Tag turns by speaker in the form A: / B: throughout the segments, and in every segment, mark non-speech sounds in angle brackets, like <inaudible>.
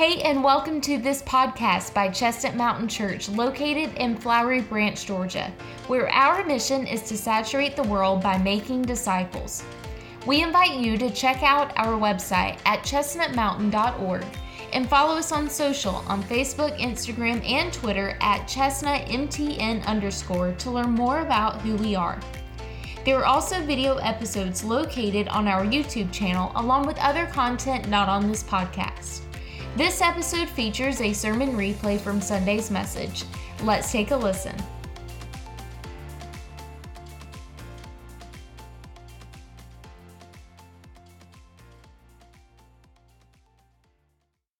A: Hey, and welcome to this podcast by Chestnut Mountain Church, located in Flowery Branch, Georgia, where our mission is to saturate the world by making disciples. We invite you to check out our website at chestnutmountain.org and follow us on social on Facebook, Instagram, and Twitter at chestnutmtn underscore to learn more about who we are. There are also video episodes located on our YouTube channel, along with other content not on this podcast. This episode features a sermon replay from Sunday's message. Let's take a listen.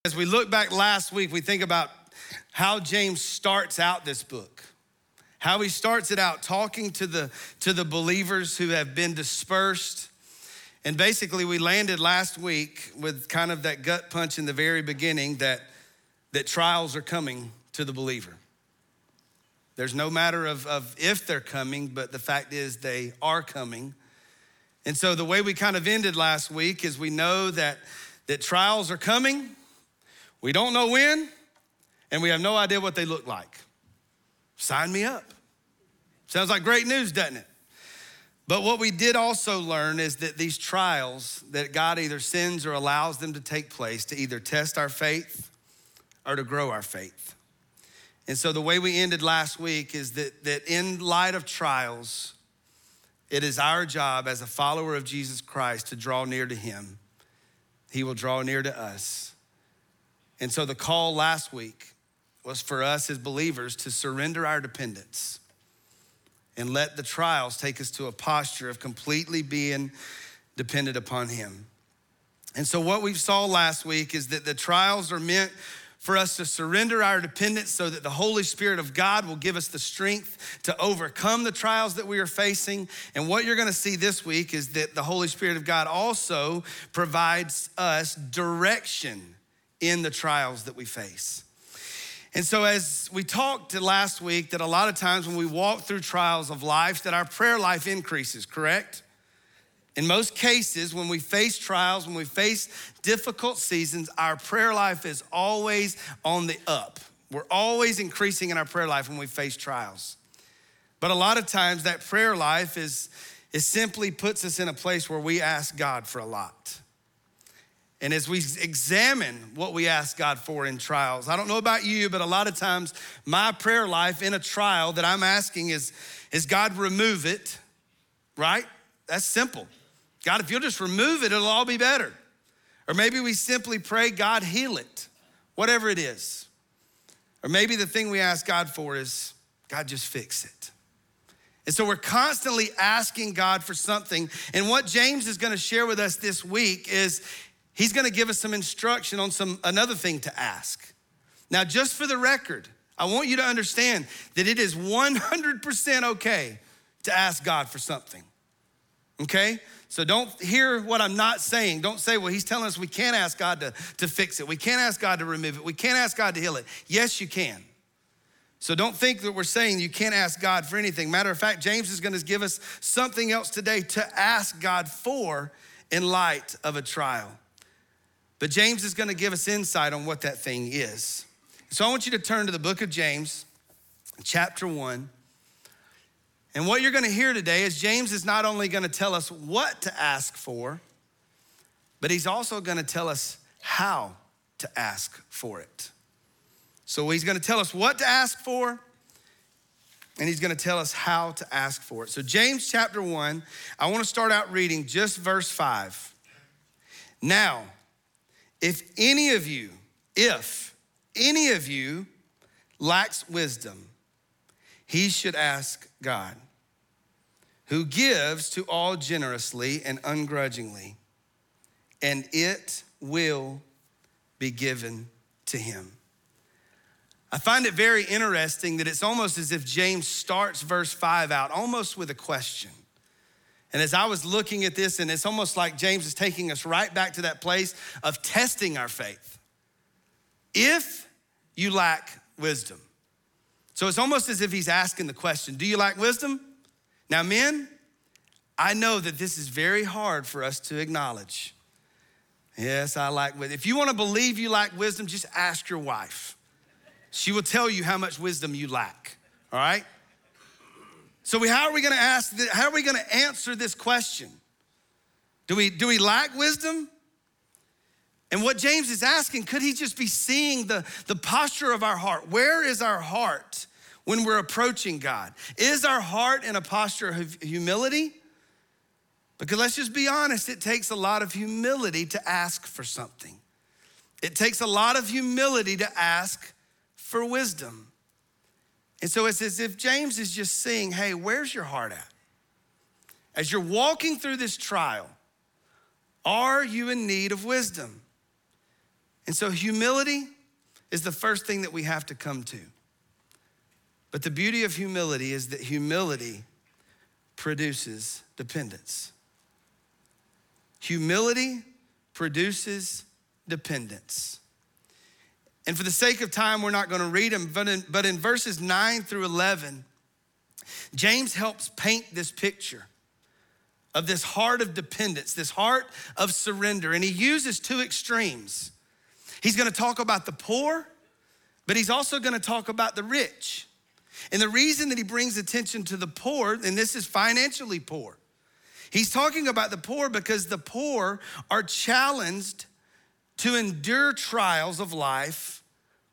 B: As we look back last week, we think about how James starts out this book. How he starts it out talking to the to the believers who have been dispersed and basically, we landed last week with kind of that gut punch in the very beginning that, that trials are coming to the believer. There's no matter of, of if they're coming, but the fact is they are coming. And so the way we kind of ended last week is we know that, that trials are coming. We don't know when, and we have no idea what they look like. Sign me up. Sounds like great news, doesn't it? But what we did also learn is that these trials that God either sends or allows them to take place to either test our faith or to grow our faith. And so the way we ended last week is that, that in light of trials, it is our job as a follower of Jesus Christ to draw near to Him. He will draw near to us. And so the call last week was for us as believers to surrender our dependence and let the trials take us to a posture of completely being dependent upon Him. And so, what we saw last week is that the trials are meant for us to surrender our dependence so that the Holy Spirit of God will give us the strength to overcome the trials that we are facing. And what you're gonna see this week is that the Holy Spirit of God also provides us direction in the trials that we face. And so, as we talked last week, that a lot of times when we walk through trials of life, that our prayer life increases, correct? In most cases, when we face trials, when we face difficult seasons, our prayer life is always on the up. We're always increasing in our prayer life when we face trials. But a lot of times, that prayer life is, is simply puts us in a place where we ask God for a lot. And as we examine what we ask God for in trials, I don't know about you, but a lot of times my prayer life in a trial that I'm asking is, is God remove it, right? That's simple. God, if you'll just remove it, it'll all be better. Or maybe we simply pray, God, heal it, whatever it is. Or maybe the thing we ask God for is, God, just fix it. And so we're constantly asking God for something. And what James is going to share with us this week is he's going to give us some instruction on some another thing to ask. Now, just for the record, I want you to understand that it is 100% okay to ask God for something. Okay? So don't hear what I'm not saying. Don't say, well, he's telling us we can't ask God to, to fix it. We can't ask God to remove it. We can't ask God to heal it. Yes, you can. So don't think that we're saying you can't ask God for anything. Matter of fact, James is going to give us something else today to ask God for in light of a trial. But James is going to give us insight on what that thing is. So I want you to turn to the book of James, chapter 1. And what you're going to hear today is James is not only going to tell us what to ask for, but he's also going to tell us how to ask for it. So he's going to tell us what to ask for, and he's going to tell us how to ask for it. So, James chapter 1, I want to start out reading just verse 5. Now, if any of you, if any of you lacks wisdom, he should ask God, who gives to all generously and ungrudgingly, and it will be given to him. I find it very interesting that it's almost as if James starts verse 5 out almost with a question. And as I was looking at this, and it's almost like James is taking us right back to that place of testing our faith. If you lack wisdom. So it's almost as if he's asking the question Do you lack wisdom? Now, men, I know that this is very hard for us to acknowledge. Yes, I like wisdom. If you want to believe you lack wisdom, just ask your wife. She will tell you how much wisdom you lack. All right? So we, how are we going to ask? How are we going to answer this question? Do we do we lack wisdom? And what James is asking, could he just be seeing the, the posture of our heart? Where is our heart when we're approaching God? Is our heart in a posture of humility? Because let's just be honest, it takes a lot of humility to ask for something. It takes a lot of humility to ask for wisdom. And so it's as if James is just saying, hey, where's your heart at? As you're walking through this trial, are you in need of wisdom? And so humility is the first thing that we have to come to. But the beauty of humility is that humility produces dependence. Humility produces dependence. And for the sake of time, we're not going to read them, but in, but in verses 9 through 11, James helps paint this picture of this heart of dependence, this heart of surrender. And he uses two extremes. He's going to talk about the poor, but he's also going to talk about the rich. And the reason that he brings attention to the poor, and this is financially poor, He's talking about the poor because the poor are challenged to endure trials of life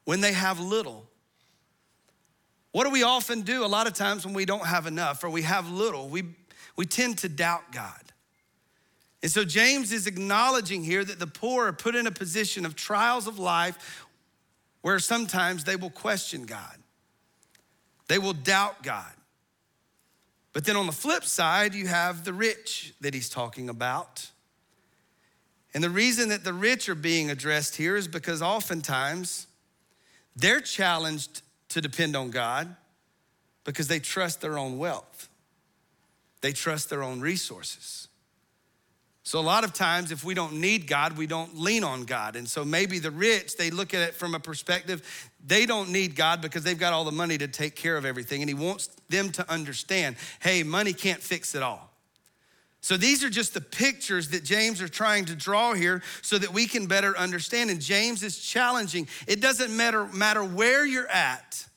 B: when they have little. What do we often do a lot of times when we don't have enough or we have little? We, we tend to doubt God. And so James is acknowledging here that the poor are put in a position of trials of life where sometimes they will question God, they will doubt God. But then on the flip side, you have the rich that he's talking about. And the reason that the rich are being addressed here is because oftentimes they're challenged to depend on God because they trust their own wealth, they trust their own resources. So, a lot of times, if we don't need God, we don't lean on God. And so, maybe the rich, they look at it from a perspective, they don't need God because they've got all the money to take care of everything. And He wants them to understand hey, money can't fix it all. So, these are just the pictures that James are trying to draw here so that we can better understand. And James is challenging. It doesn't matter, matter where you're at,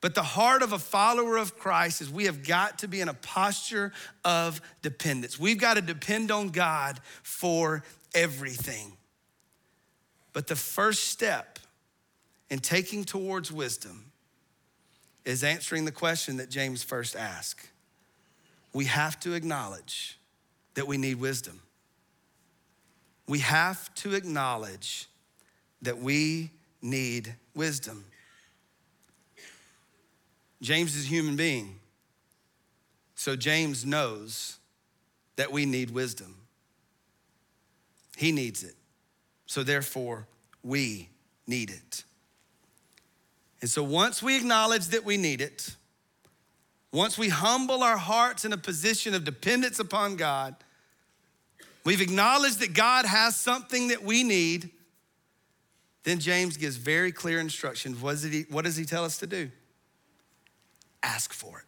B: but the heart of a follower of Christ is we have got to be in a posture of dependence. We've got to depend on God for everything. But the first step in taking towards wisdom is answering the question that James first asked. We have to acknowledge that we need wisdom. We have to acknowledge that we need wisdom. James is a human being. So James knows that we need wisdom. He needs it. So therefore, we need it. And so once we acknowledge that we need it, once we humble our hearts in a position of dependence upon God, we've acknowledged that God has something that we need, then James gives very clear instructions. What does he, what does he tell us to do? ask for it.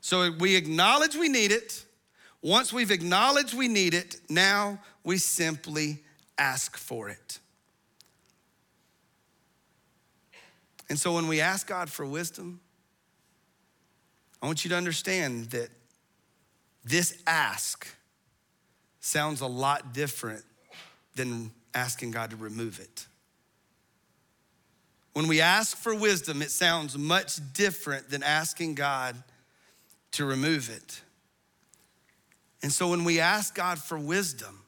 B: So we acknowledge we need it. Once we've acknowledged we need it, now we simply ask for it. And so when we ask God for wisdom, I want you to understand that this ask sounds a lot different than asking God to remove it. When we ask for wisdom, it sounds much different than asking God to remove it. And so when we ask God for wisdom,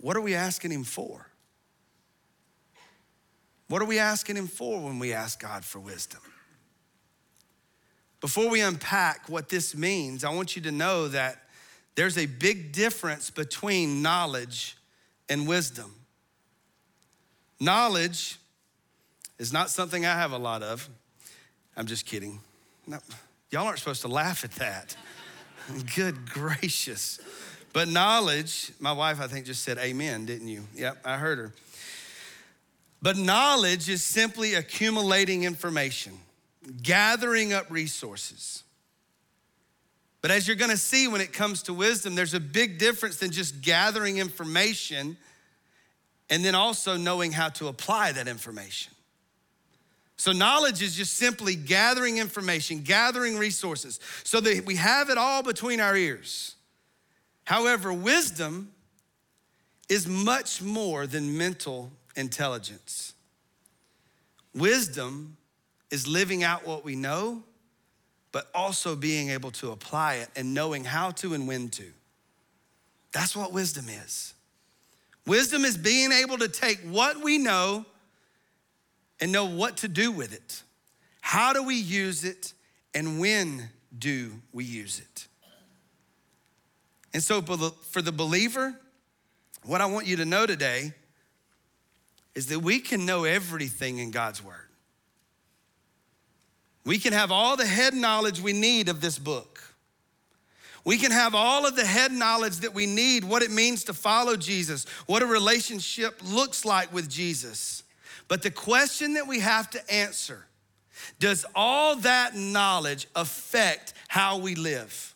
B: what are we asking Him for? What are we asking Him for when we ask God for wisdom? Before we unpack what this means, I want you to know that there's a big difference between knowledge and wisdom. Knowledge is not something I have a lot of. I'm just kidding. No, y'all aren't supposed to laugh at that. <laughs> Good gracious. But knowledge, my wife, I think, just said amen, didn't you? Yep, I heard her. But knowledge is simply accumulating information, gathering up resources. But as you're gonna see when it comes to wisdom, there's a big difference than just gathering information and then also knowing how to apply that information. So, knowledge is just simply gathering information, gathering resources, so that we have it all between our ears. However, wisdom is much more than mental intelligence. Wisdom is living out what we know, but also being able to apply it and knowing how to and when to. That's what wisdom is. Wisdom is being able to take what we know and know what to do with it. How do we use it and when do we use it? And so, for the believer, what I want you to know today is that we can know everything in God's Word. We can have all the head knowledge we need of this book. We can have all of the head knowledge that we need, what it means to follow Jesus, what a relationship looks like with Jesus. But the question that we have to answer does all that knowledge affect how we live?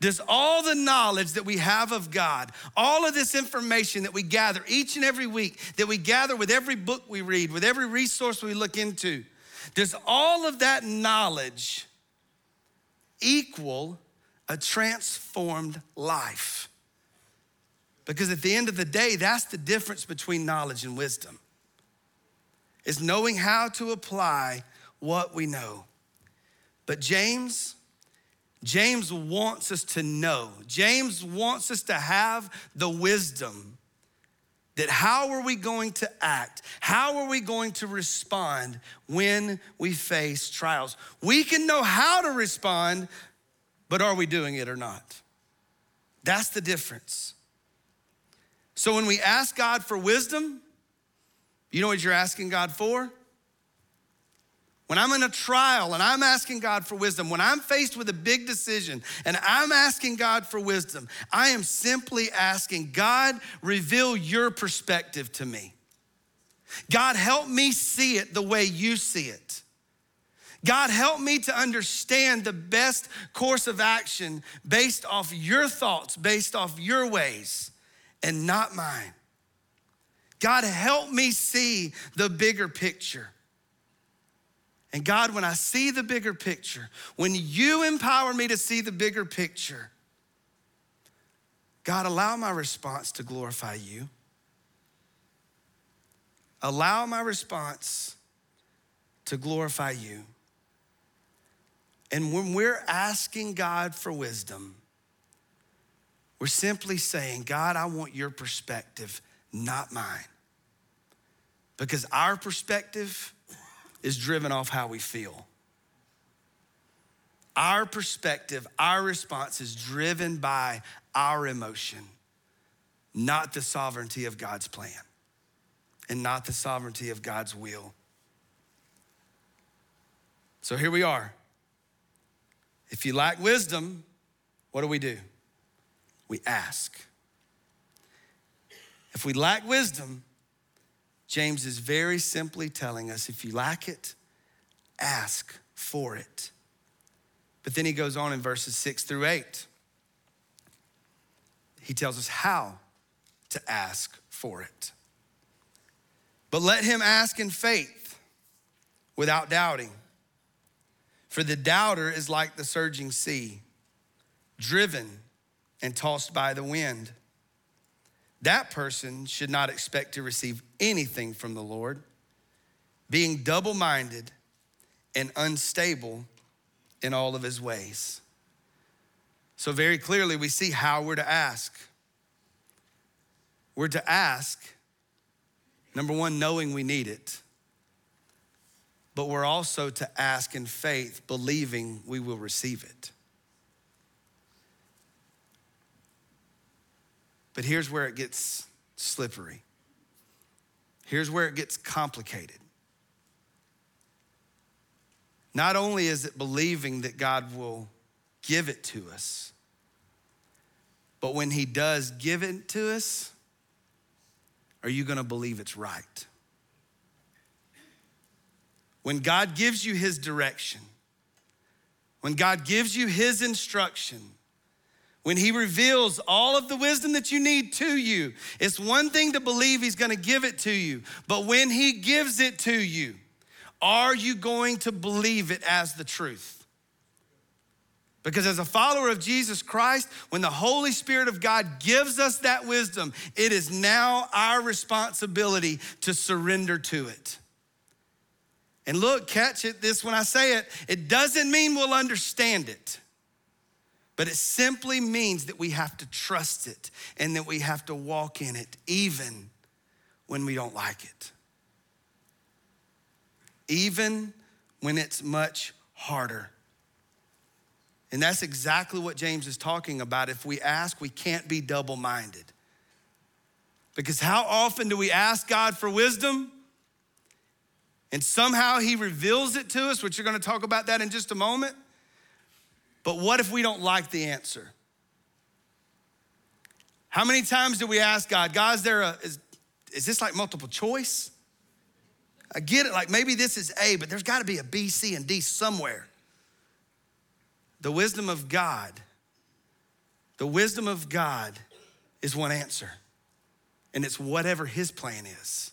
B: Does all the knowledge that we have of God, all of this information that we gather each and every week, that we gather with every book we read, with every resource we look into, does all of that knowledge equal a transformed life? Because at the end of the day, that's the difference between knowledge and wisdom. Is knowing how to apply what we know. But James, James wants us to know. James wants us to have the wisdom that how are we going to act? How are we going to respond when we face trials? We can know how to respond, but are we doing it or not? That's the difference. So when we ask God for wisdom, you know what you're asking God for? When I'm in a trial and I'm asking God for wisdom, when I'm faced with a big decision and I'm asking God for wisdom, I am simply asking God, reveal your perspective to me. God, help me see it the way you see it. God, help me to understand the best course of action based off your thoughts, based off your ways and not mine. God, help me see the bigger picture. And God, when I see the bigger picture, when you empower me to see the bigger picture, God, allow my response to glorify you. Allow my response to glorify you. And when we're asking God for wisdom, we're simply saying, God, I want your perspective, not mine. Because our perspective is driven off how we feel. Our perspective, our response is driven by our emotion, not the sovereignty of God's plan and not the sovereignty of God's will. So here we are. If you lack wisdom, what do we do? we ask. If we lack wisdom, James is very simply telling us if you lack it, ask for it. But then he goes on in verses six through eight. He tells us how to ask for it. But let him ask in faith without doubting. For the doubter is like the surging sea, driven and tossed by the wind. That person should not expect to receive anything from the Lord, being double minded and unstable in all of his ways. So, very clearly, we see how we're to ask. We're to ask, number one, knowing we need it, but we're also to ask in faith, believing we will receive it. But here's where it gets slippery. Here's where it gets complicated. Not only is it believing that God will give it to us, but when He does give it to us, are you gonna believe it's right? When God gives you His direction, when God gives you his instruction, when he reveals all of the wisdom that you need to you, it's one thing to believe he's gonna give it to you, but when he gives it to you, are you going to believe it as the truth? Because as a follower of Jesus Christ, when the Holy Spirit of God gives us that wisdom, it is now our responsibility to surrender to it. And look, catch it this when I say it, it doesn't mean we'll understand it, but it simply means that we have to trust it and that we have to walk in it, even when we don't like it. Even when it's much harder. And that's exactly what James is talking about. If we ask, we can't be double minded. Because how often do we ask God for wisdom? And somehow he reveals it to us, which you're gonna talk about that in just a moment. But what if we don't like the answer? How many times do we ask God, God, is there a, is, is this like multiple choice? I get it, like maybe this is A, but there's gotta be a B, C, and D somewhere. The wisdom of God, the wisdom of God is one answer, and it's whatever His plan is,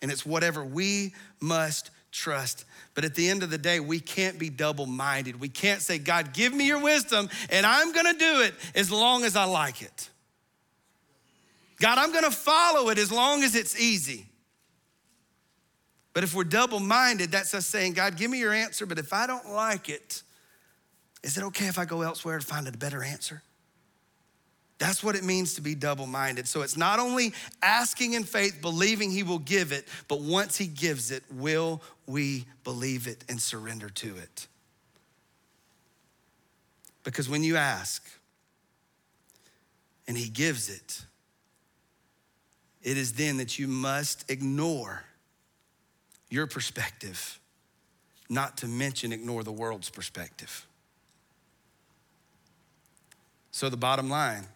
B: and it's whatever we must trust. But at the end of the day, we can't be double minded. We can't say, God, give me your wisdom, and I'm gonna do it as long as I like it. God, I'm gonna follow it as long as it's easy. But if we're double minded, that's us saying, God, give me your answer, but if I don't like it, is it okay if I go elsewhere to find a better answer? That's what it means to be double minded. So it's not only asking in faith, believing He will give it, but once He gives it, will we believe it and surrender to it? Because when you ask and He gives it, it is then that you must ignore your perspective, not to mention ignore the world's perspective. So, the bottom line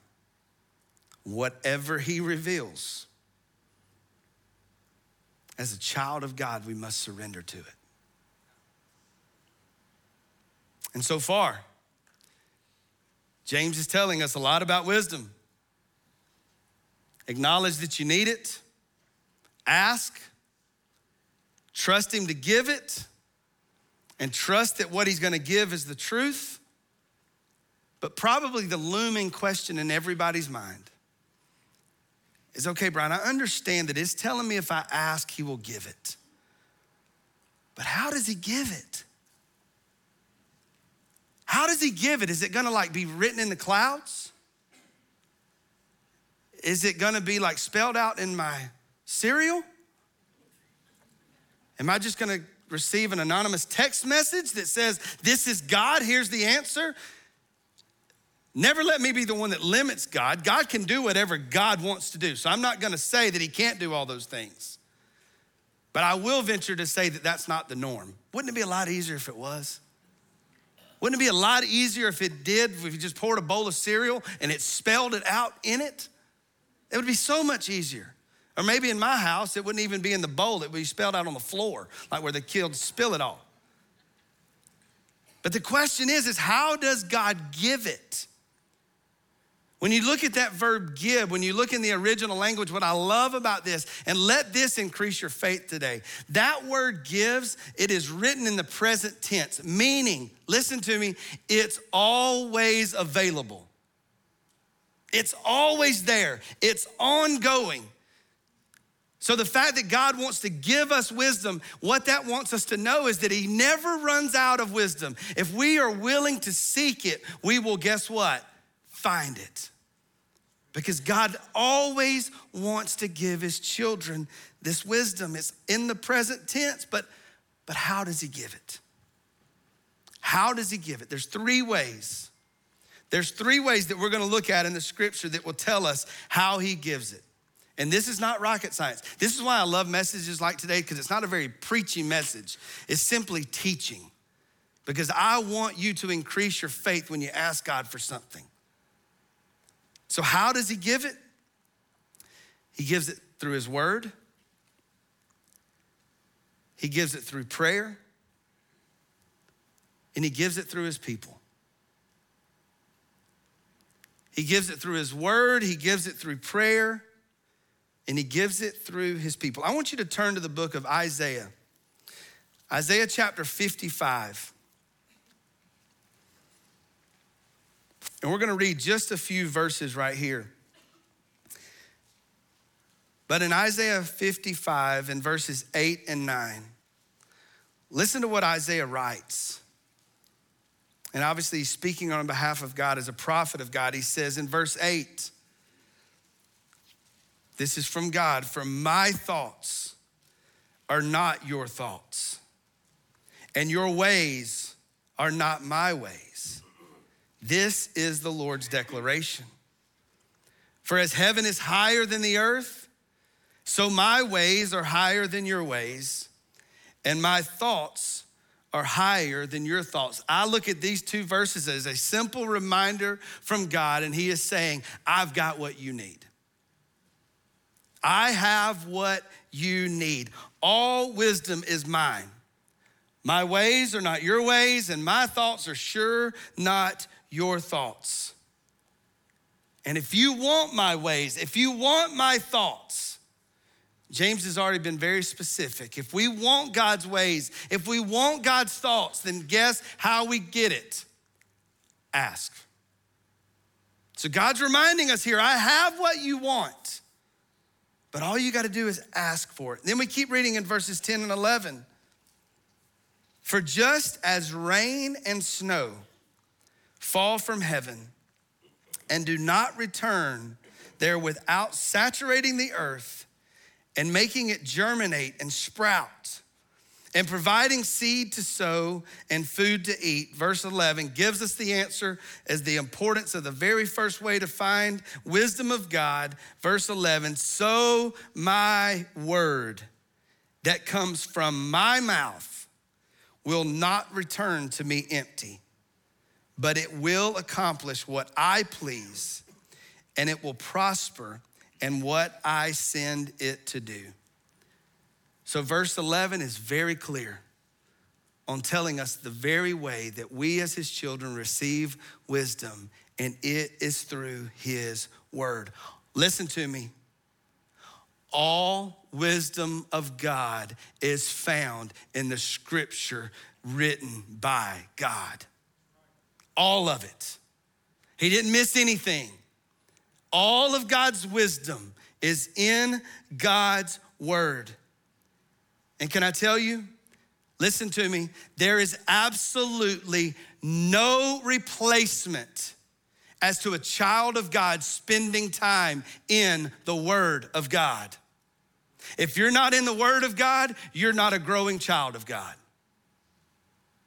B: whatever he reveals, as a child of God, we must surrender to it. And so far, James is telling us a lot about wisdom. Acknowledge that you need it, ask, trust Him to give it, and trust that what He's gonna give is the truth. But probably the looming question in everybody's mind is okay, Brian, I understand that it's telling me if I ask, he will give it. But how does he give it? How does he give it? Is it gonna like be written in the clouds? Is it gonna be like spelled out in my cereal? Am I just gonna receive an anonymous text message that says, This is God, here's the answer? Never let me be the one that limits God. God can do whatever God wants to do. So I'm not going to say that He can't do all those things. But I will venture to say that that's not the norm. Wouldn't it be a lot easier if it was? Wouldn't it be a lot easier if it did, if you just poured a bowl of cereal and it spelled it out in it? It would be so much easier. Or maybe in my house, it wouldn't even be in the bowl, it would be spelled out on the floor, like where the kids spill it all. But the question is, is how does God give it? When you look at that verb give, when you look in the original language, what I love about this, and let this increase your faith today, that word gives, it is written in the present tense, meaning, listen to me, it's always available. It's always there, it's ongoing. So, the fact that God wants to give us wisdom, what that wants us to know is that He never runs out of wisdom. If we are willing to seek it, we will, guess what? Find it. Because God always wants to give his children this wisdom. It's in the present tense, but, but how does he give it? How does he give it? There's three ways. There's three ways that we're gonna look at in the scripture that will tell us how he gives it. And this is not rocket science. This is why I love messages like today, because it's not a very preachy message. It's simply teaching. Because I want you to increase your faith when you ask God for something. So, how does he give it? He gives it through his word, he gives it through prayer, and He gives it through His people. He gives it through His word, He gives it through prayer, and He gives it through His people. I want you to turn to the book of Isaiah, Isaiah chapter 55. And we're going to read just a few verses right here. But in Isaiah 55, in verses 8 and 9, listen to what Isaiah writes. And obviously, he's speaking on behalf of God as a prophet of God. He says in verse 8, This is from God, for my thoughts are not your thoughts, and your ways are not my ways. This is the Lord's declaration. For as heaven is higher than the earth, so my ways are higher than your ways, and my thoughts are higher than your thoughts. I look at these two verses as a simple reminder from God, and He is saying, I've got what you need. I have what you need. All wisdom is mine. My ways are not your ways, and my thoughts are sure not your thoughts. And if you want my ways, if you want my thoughts, James has already been very specific. If we want God's ways, if we want God's thoughts, then guess how we get it? Ask. So God's reminding us here I have what you want, but all you got to do is ask for it. Then we keep reading in verses 10 and 11. For just as rain and snow fall from heaven and do not return there without saturating the earth, and making it germinate and sprout and providing seed to sow and food to eat. Verse 11 gives us the answer as the importance of the very first way to find wisdom of God. Verse 11 So my word that comes from my mouth will not return to me empty, but it will accomplish what I please, and it will prosper and what I send it to do. So, verse 11 is very clear on telling us the very way that we as his children receive wisdom, and it is through his word. Listen to me. All wisdom of God is found in the scripture written by God. All of it. He didn't miss anything. All of God's wisdom is in God's word. And can I tell you, listen to me, there is absolutely no replacement as to a child of God spending time in the Word of God. If you're not in the Word of God, you're not a growing child of God.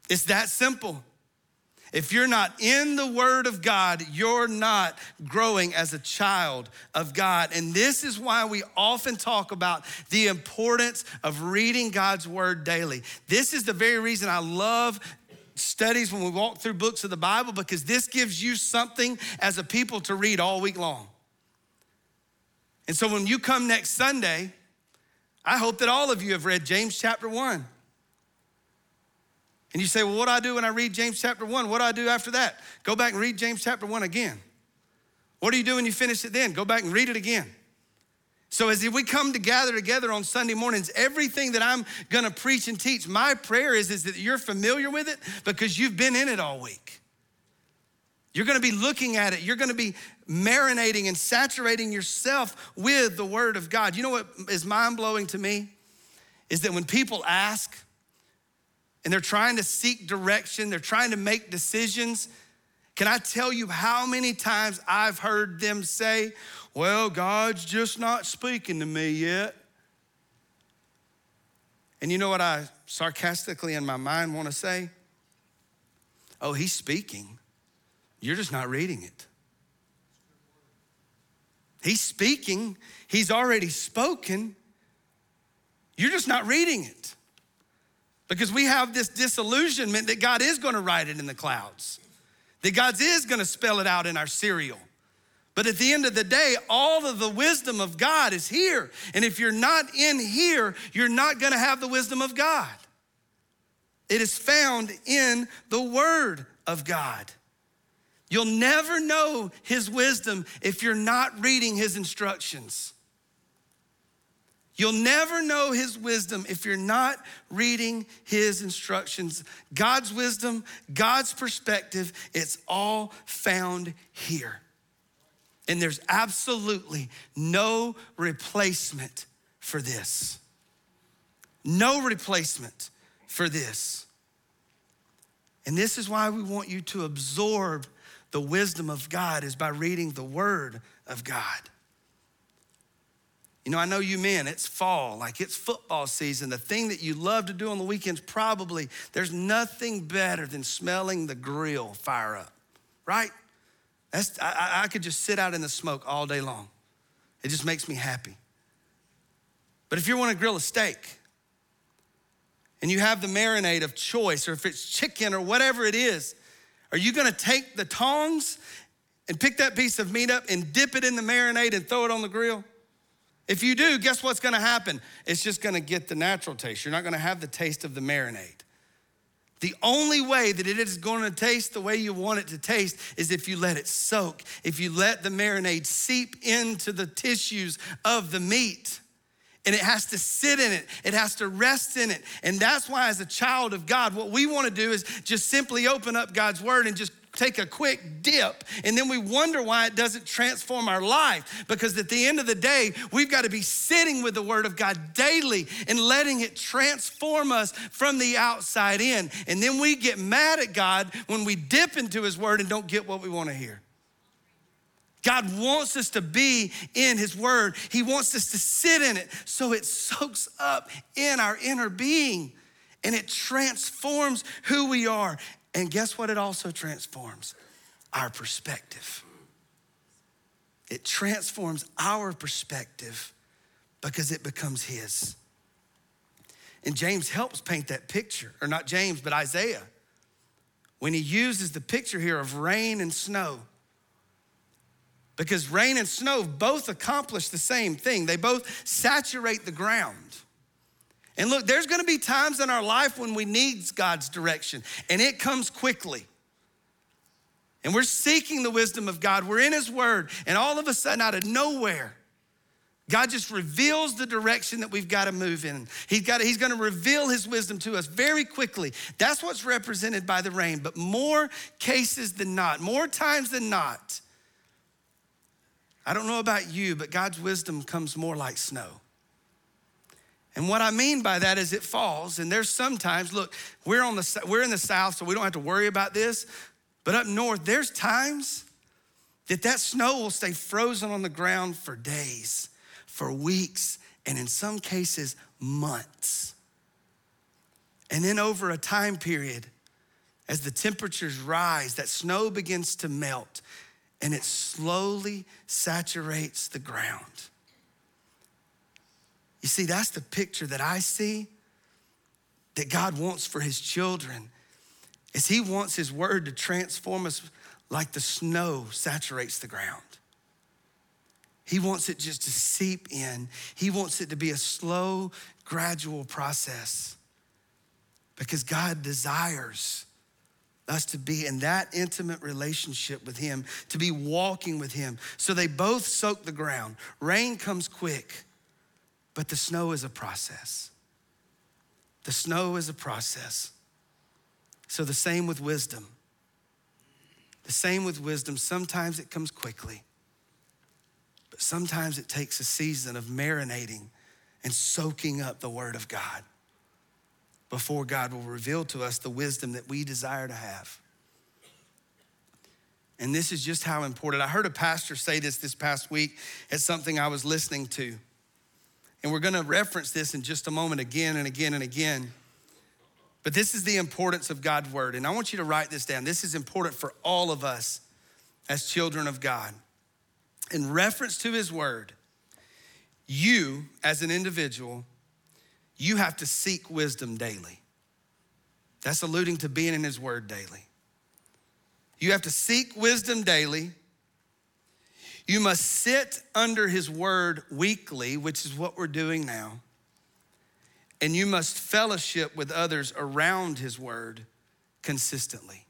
B: It's that simple. If you're not in the Word of God, you're not growing as a child of God. And this is why we often talk about the importance of reading God's Word daily. This is the very reason I love studies when we walk through books of the Bible because this gives you something as a people to read all week long. And so when you come next Sunday, I hope that all of you have read James chapter 1. And you say, well, what do I do when I read James chapter 1? What do I do after that? Go back and read James chapter 1 again. What do you do when you finish it then? Go back and read it again. So as we come to gather together on Sunday mornings, everything that I'm gonna preach and teach, my prayer is, is that you're familiar with it because you've been in it all week. You're gonna be looking at it, you're gonna be marinating and saturating yourself with the Word of God. You know what is mind blowing to me? Is that when people ask, and they're trying to seek direction, they're trying to make decisions. Can I tell you how many times I've heard them say, Well, God's just not speaking to me yet? And you know what I sarcastically in my mind want to say? Oh, He's speaking. You're just not reading it. He's speaking, He's already spoken. You're just not reading it. Because we have this disillusionment that God is gonna write it in the clouds, that God is gonna spell it out in our cereal. But at the end of the day, all of the wisdom of God is here. And if you're not in here, you're not gonna have the wisdom of God. It is found in the Word of God. You'll never know His wisdom if you're not reading His instructions. You'll never know His wisdom if you're not reading His instructions. God's wisdom, God's perspective, it's all found here. And there's absolutely no replacement for this. No replacement for this. And this is why we want you to absorb the wisdom of God is by reading the word of God. You know, I know you men, it's fall, like it's football season. The thing that you love to do on the weekends, probably, there's nothing better than smelling the grill fire up, right? That's, I, I could just sit out in the smoke all day long. It just makes me happy. But if you want to grill a steak, and you have the marinade of choice, or if it's chicken or whatever it is, are you gonna take the tongs and pick that piece of meat up and dip it in the marinade and throw it on the grill? If you do, guess what's gonna happen? It's just gonna get the natural taste. You're not gonna have the taste of the marinade. The only way that it is going to taste the way you want it to taste is if you let it soak, if you let the marinade seep into the tissues of the meat and it has to sit in it, it has to rest in it. And that's why, as a child of God, what we want to do is just simply open up God's word and just take a quick dip and then we wonder why it doesn't transform our life because at the end of the day we've got to be sitting with the word of God daily and letting it transform us from the outside in and then we get mad at God when we dip into his word and don't get what we want to hear God wants us to be in His Word. He wants us to sit in it so it soaks up in our inner being and it transforms who we are. And guess what? It also transforms our perspective. It transforms our perspective because it becomes His. And James helps paint that picture, or not James, but Isaiah, when he uses the picture here of rain and snow because rain and snow both accomplish the same thing. They both saturate the ground. And look, there's gonna be times in our life when we need God's direction, and it comes quickly. And we're seeking the wisdom of God. We're in His Word, and all of a sudden, out of nowhere, God just reveals the direction that we've got to move in. He's, got to, he's going to reveal His wisdom to us very quickly. That's what's represented by the rain. But more cases than not, more times than not, I don't know about you, but God's wisdom comes more like snow. And what I mean by that is it falls, and there's sometimes, look, we're, on the, we're in the South, so we don't have to worry about this, but up north, there's times that that snow will stay frozen on the ground for days, for weeks, and in some cases, months. And then over a time period, as the temperatures rise, that snow begins to melt and it slowly saturates the ground. You see, that's the picture that I see that God wants for his children is he wants his word to transform us like the snow saturates the ground. He wants it just to seep in. He wants it to be a slow, gradual process because God desires us to be in that intimate relationship with Him, to be walking with Him. So they both soak the ground. Rain comes quick, but the snow is a process. The snow is a process. So the same with wisdom. The same with wisdom. Sometimes it comes quickly, but sometimes it takes a season of marinating and soaking up the Word of God before God will reveal to us the wisdom that we desire to have. And this is just how important. I heard a pastor say this this past week at something I was listening to. And we're going to reference this in just a moment again and again and again. But this is the importance of God's word. And I want you to write this down. This is important for all of us as children of God. In reference to his word, you as an individual you have to seek wisdom daily. That's alluding to being in His Word daily. You have to seek wisdom daily. You must sit under His Word weekly, which is what we're doing now. and you must fellowship with others around his word consistently.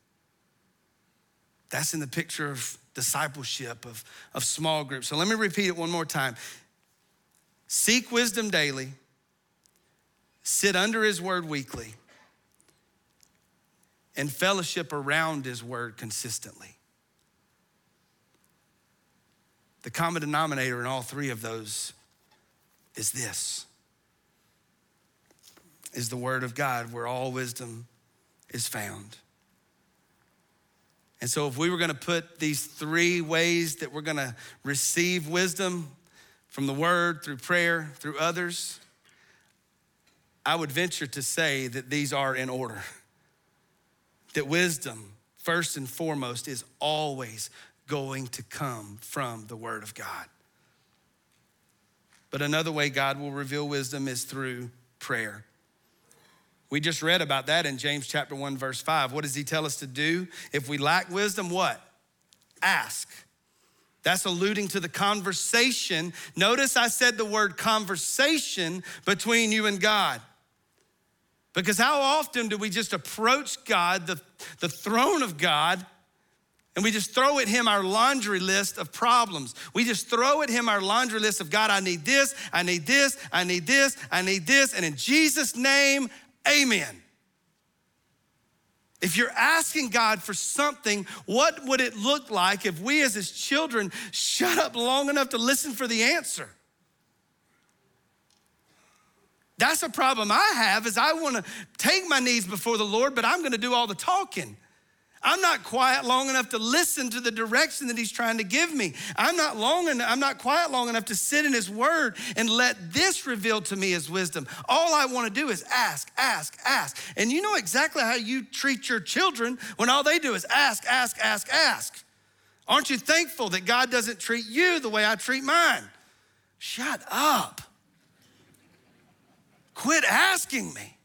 B: That's in the picture of discipleship, of, of small groups. So let me repeat it one more time. Seek wisdom daily, sit under his word weekly, and fellowship around his word consistently. The common denominator in all three of those is this is the word of God where all wisdom is found. And so, if we were going to put these three ways that we're going to receive wisdom from the word, through prayer, through others, I would venture to say that these are in order. That wisdom, first and foremost, is always going to come from the word of God. But another way God will reveal wisdom is through prayer. We just read about that in James chapter 1 verse 5. What does he tell us to do? If we lack wisdom, what? Ask. That's alluding to the conversation. Notice I said the word conversation between you and God. Because how often do we just approach God, the, the throne of God, and we just throw at him our laundry list of problems. We just throw at him our laundry list of God, I need this, I need this, I need this, I need this. And in Jesus' name, Amen. If you're asking God for something, what would it look like if we as his children shut up long enough to listen for the answer? That's a problem I have is I want to take my knees before the Lord, but I'm going to do all the talking. I'm not quiet long enough to listen to the direction that he's trying to give me. I'm not long enough, I'm not quiet long enough to sit in his word and let this reveal to me his wisdom. All I want to do is ask, ask, ask. And you know exactly how you treat your children when all they do is ask, ask, ask, ask. Aren't you thankful that God doesn't treat you the way I treat mine? Shut up. Quit asking me.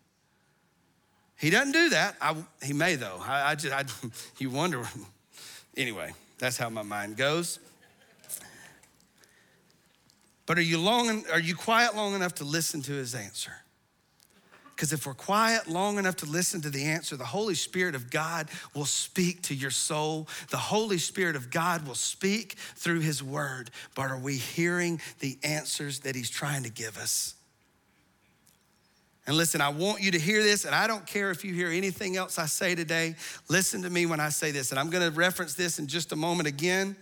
B: He doesn't do that. I, he may though. I, I just, I, <laughs> you wonder. Anyway, that's how my mind goes. But are you long? Are you quiet long enough to listen to his answer? Because if we're quiet long enough to listen to the answer, the Holy Spirit of God will speak to your soul. The Holy Spirit of God will speak through His Word. But are we hearing the answers that He's trying to give us? And listen, I want you to hear this, and I don't care if you hear anything else I say today. Listen to me when I say this, and I'm gonna reference this in just a moment again.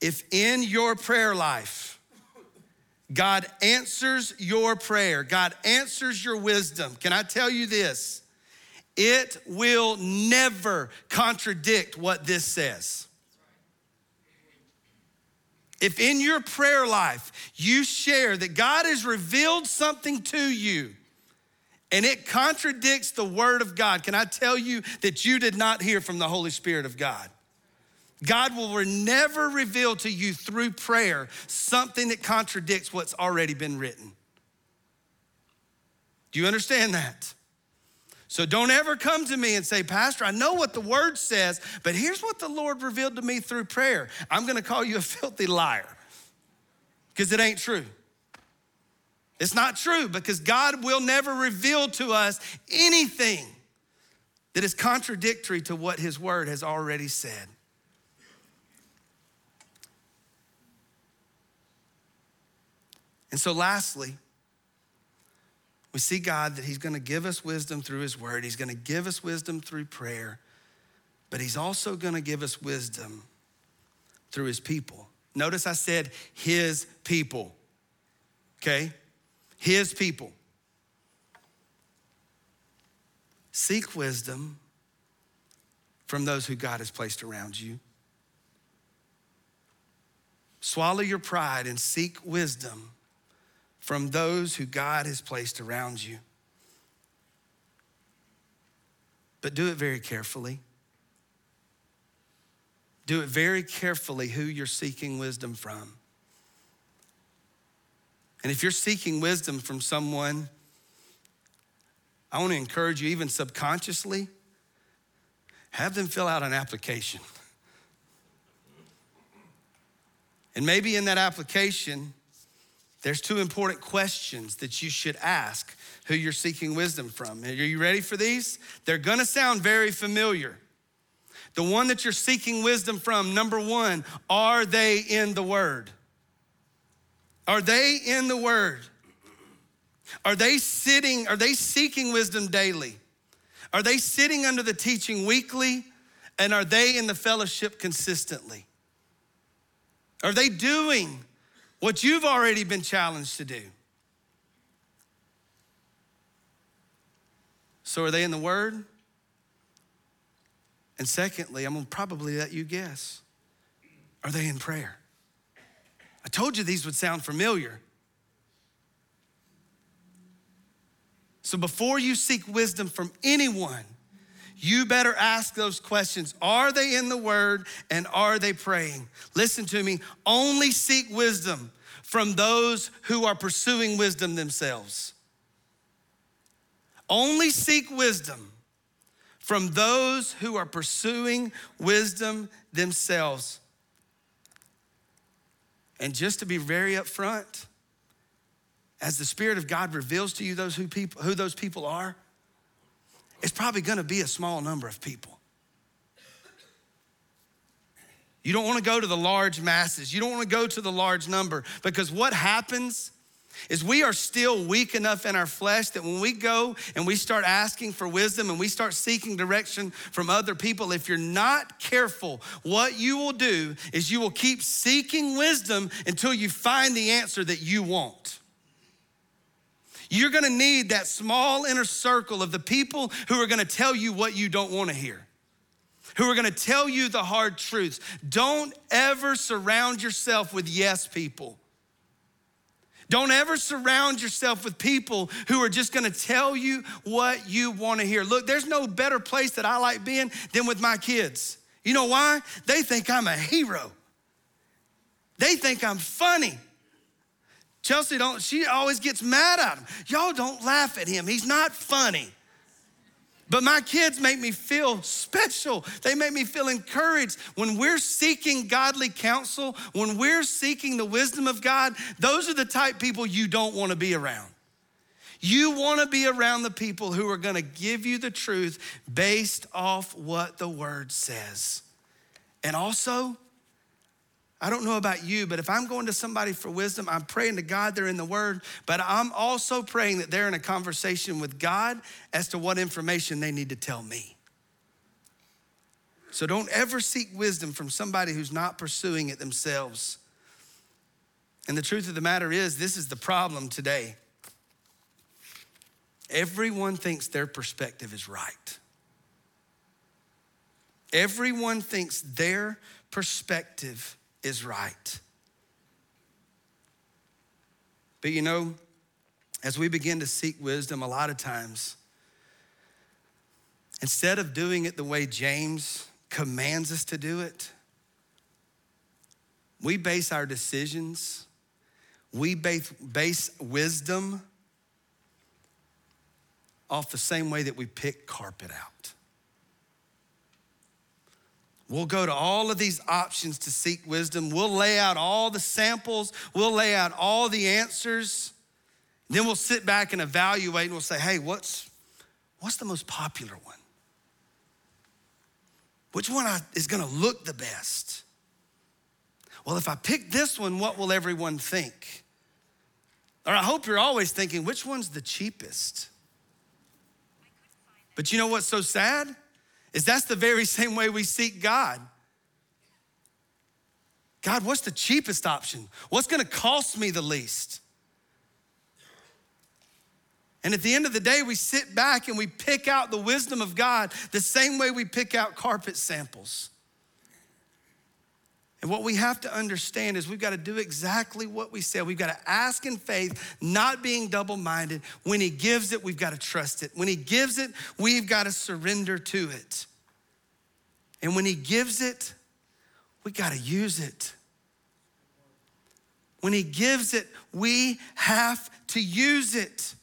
B: If in your prayer life, God answers your prayer, God answers your wisdom, can I tell you this? It will never contradict what this says. If in your prayer life you share that God has revealed something to you and it contradicts the word of God, can I tell you that you did not hear from the Holy Spirit of God? God will never reveal to you through prayer something that contradicts what's already been written. Do you understand that? So don't ever come to me and say, Pastor, I know what the word says, but here's what the Lord revealed to me through prayer. I'm gonna call you a filthy liar because it ain't true. It's not true because God will never reveal to us anything that is contradictory to what His Word has already said. And so, lastly, we see God that He's gonna give us wisdom through His Word, He's gonna give us wisdom through prayer, but He's also gonna give us wisdom through His people. Notice I said His people, okay? His people. Seek wisdom from those who God has placed around you. Swallow your pride and seek wisdom from those who God has placed around you. But do it very carefully. Do it very carefully who you're seeking wisdom from. And if you're seeking wisdom from someone, I want to encourage you, even subconsciously, have them fill out an application. And maybe in that application, there's two important questions that you should ask who you're seeking wisdom from. Are you ready for these? They're gonna sound very familiar. The one that you're seeking wisdom from, number one, are they in the Word? Are they in the Word? Are they sitting, are they seeking wisdom daily? Are they sitting under the teaching weekly? And are they in the fellowship consistently? Are they doing what you've already been challenged to do? So, are they in the Word? And secondly, I'm gonna probably let you guess are they in prayer? I told you these would sound familiar. So before you seek wisdom from anyone, you better ask those questions. Are they in the word and are they praying? Listen to me. Only seek wisdom from those who are pursuing wisdom themselves. Only seek wisdom from those who are pursuing wisdom themselves. And just to be very upfront, as the Spirit of God reveals to you those who, people, who those people are, it's probably gonna be a small number of people. You don't wanna go to the large masses. You don't wanna go to the large number because what happens is we are still weak enough in our flesh that when we go and we start asking for wisdom and we start seeking direction from other people, if you're not careful, what you will do is you will keep seeking wisdom until you find the answer that you want. You're gonna need that small inner circle of the people who are gonna tell you what you don't wanna hear who are gonna tell you the hard truths. Don't ever surround yourself with yes people. Don't ever surround yourself with people who are just gonna tell you what you wanna hear. Look, there's no better place that I like being than with my kids. You know why? They think I'm a hero. They think I'm funny. Chelsea don't, she always gets mad at him. Y'all don't laugh at him. He's not funny. But my kids make me feel special. They make me feel encouraged. When we're seeking godly counsel, when we're seeking the wisdom of God, those are the type people you don't want to be around. You want to be around the people who are going to give you the truth based off what the word says. And also, I don't know about you, but if I'm going to somebody for wisdom, I'm praying to God they're in the Word, but I'm also praying that they're in a conversation with God as to what information they need to tell me. So don't ever seek wisdom from somebody who's not pursuing it themselves. And the truth of the matter is, this is the problem today. Everyone thinks their perspective is right. Everyone thinks their perspective is right. But you know, as we begin to seek wisdom, a lot of times, instead of doing it the way James commands us to do it, we base our decisions, we base, wisdom off the same way that we pick carpet out. We'll go to all of these options to seek wisdom. We'll lay out all the samples, we'll lay out all the answers. Then we'll sit back and evaluate and we'll say, hey, what's, what's the most popular one? Which one is gonna look the best? Well, if I pick this one, what will everyone think? Or I hope you're always thinking, which one's the cheapest? But you know what's so sad? Is that's the very same way we seek God. God, what's the cheapest option? What's gonna cost me the least? And at the end of the day, we sit back and we pick out the wisdom of God the same way we pick out carpet samples. And what we have to understand is we've got to do exactly what we said. We've got to ask in faith, not being double minded. When He gives it, we've got to trust it. When He gives it, we've got to surrender to it. And when He gives it, we got to use it. When He gives it, we have to use it.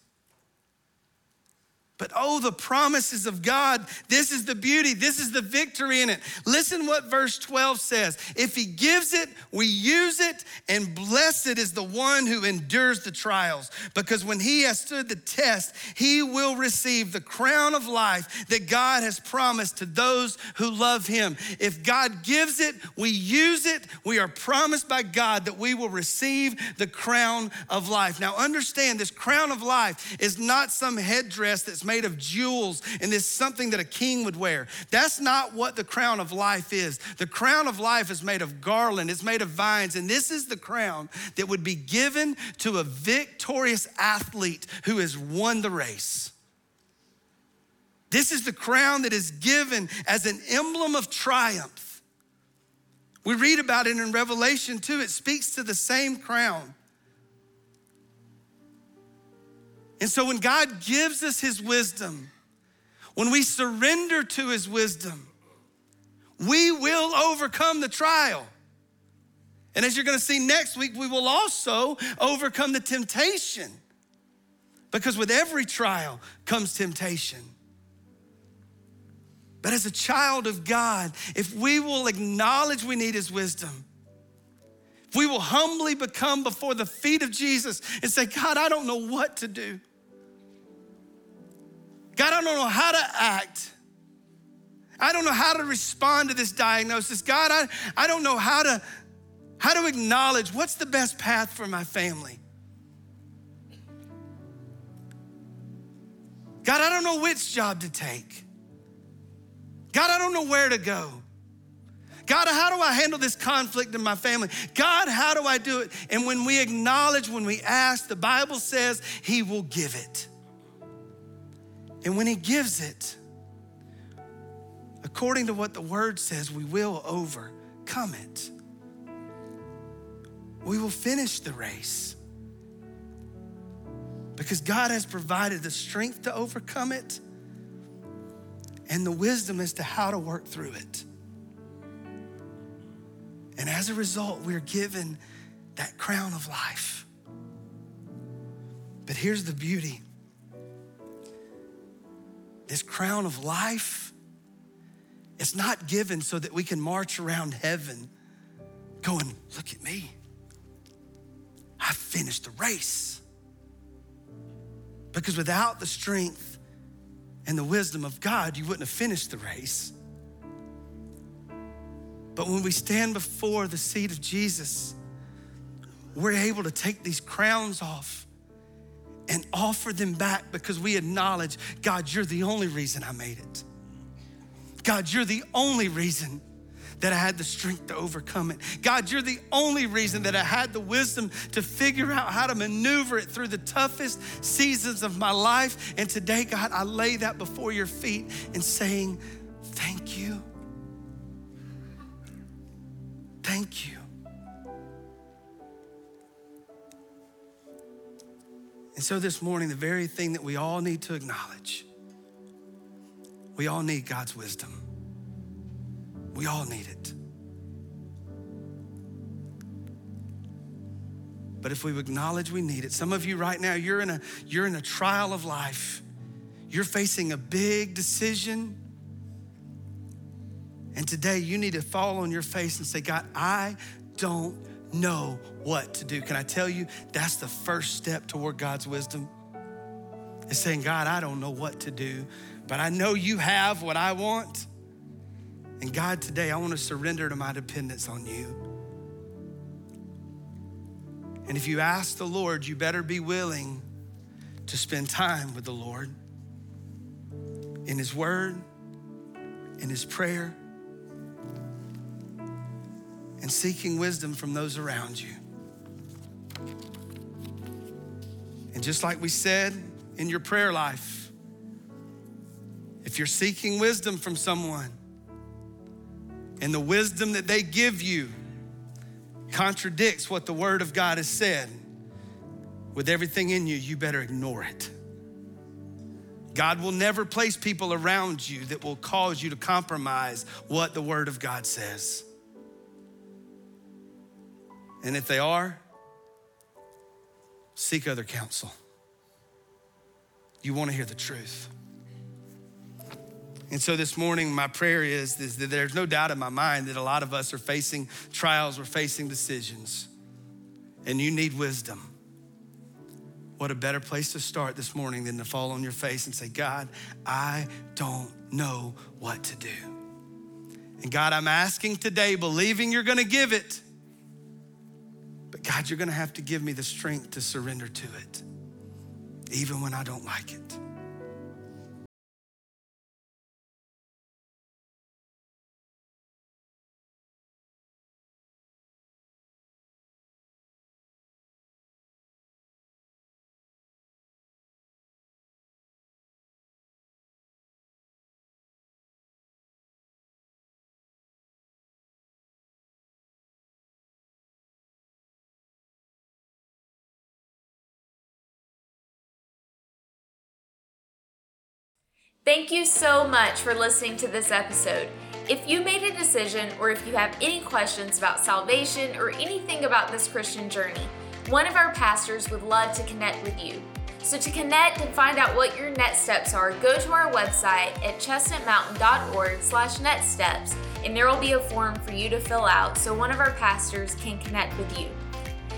B: But oh, the promises of God. This is the beauty. This is the victory in it. Listen what verse 12 says. If he gives it, we use it, and blessed is the one who endures the trials. Because when he has stood the test, he will receive the crown of life that God has promised to those who love him. If God gives it, we use it. We are promised by God that we will receive the crown of life. Now, understand this crown of life is not some headdress that's made of jewels and it's something that a king would wear. That's not what the crown of life is. The crown of life is made of garland, it's made of vines, and this is the crown that would be given to a victorious athlete who has won the race. This is the crown that is given as an emblem of triumph. We read about it in Revelation 2. It speaks to the same crown. And so when God gives us his wisdom, when we surrender to his wisdom, we will overcome the trial. And as you're gonna see next week, we will also overcome the temptation. Because with every trial comes temptation. But as a child of God, if we will acknowledge we need his wisdom, we will humbly become before the feet of Jesus and say, God, I don't know what to do. God, I don't know how to act. I don't know how to respond to this diagnosis. God, I, I don't know how to, how to acknowledge what's the best path for my family. God, I don't know which job to take. God, I don't know where to go. God, how do I handle this conflict in my family? God, how do I do it? And when we acknowledge, when we ask, the Bible says He will give it. And when He gives it, according to what the Word says, we will overcome it. We will finish the race because God has provided the strength to overcome it and the wisdom as to how to work through it. And as a result, we're given that crown of life. But here's the beauty this crown of life, it's not given so that we can march around heaven going, Look at me. I finished the race. Because without the strength and the wisdom of God, you wouldn't have finished the race. But when we stand before the seat of Jesus, we're able to take these crowns off and offer them back because we acknowledge, God, you're the only reason I made it. God, you're the only reason that I had the strength to overcome it. God, you're the only reason that I had the wisdom to figure out how to maneuver it through the toughest seasons of my life. And today, God, I lay that before your feet and saying, Thank you. Thank you. And so this morning, the very thing that we all need to acknowledge, we all need God's wisdom. We all need it. But if we acknowledge we need it, some of you right now, you're in a, you're in a trial of life. You're facing a big decision. And today you need to fall on your face and say, God, I don't know what to do. Can I tell you, that's the first step toward God's wisdom? Is saying, God, I don't know what to do, but I know you have what I want. And God, today I want to surrender to my dependence on you. And if you ask the Lord, you better be willing to spend time with the Lord in His Word, in His prayer, and seeking wisdom from those around you. And just like we said in your prayer life, if you're seeking wisdom from someone and the wisdom that they give you contradicts what the Word of God has said, with everything in you, you better ignore it. God will never place people around you that will cause you to compromise what the Word of God says. And if they are, seek other counsel. You want to hear the truth. And so this morning, my prayer is, is that there's no doubt in my mind that a lot of us are facing trials, we're facing decisions, and you need wisdom. What a better place to start this morning than to fall on your face and say, God, I don't know what to do. And God, I'm asking today, believing you're gonna give it, but God, you're gonna have to give me the strength to surrender to it, even when I don't like it.
A: Thank you so much for listening to this episode. If you made a decision or if you have any questions about salvation or anything about this Christian journey, one of our pastors would love to connect with you. So to connect and find out what your next steps are, go to our website at chestnutmountain.org slash next steps and there will be a form for you to fill out so one of our pastors can connect with you.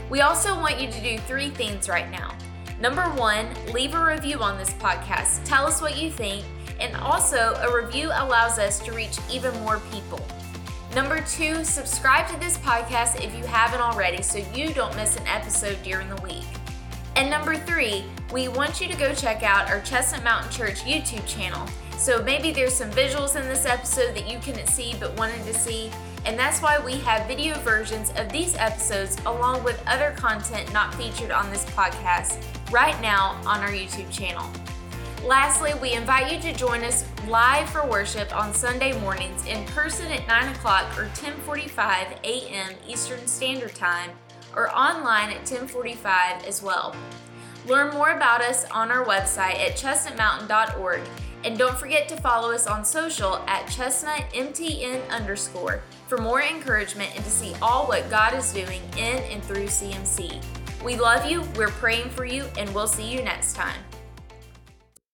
A: We also want you to do three things right now. Number one, leave a review on this podcast. Tell us what you think and also, a review allows us to reach even more people. Number two, subscribe to this podcast if you haven't already so you don't miss an episode during the week. And number three, we want you to go check out our Chestnut Mountain Church YouTube channel. So maybe there's some visuals in this episode that you couldn't see but wanted to see, and that's why we have video versions of these episodes along with other content not featured on this podcast right now on our YouTube channel. Lastly, we invite you to join us live for worship on Sunday mornings in person at 9 o'clock or 10:45 a.m. Eastern Standard Time, or online at 10:45 as well. Learn more about us on our website at chestnutmountain.org, and don't forget to follow us on social at chestnutmtn underscore for more encouragement and to see all what God is doing in and through CMC. We love you, we're praying for you, and we'll see you next time.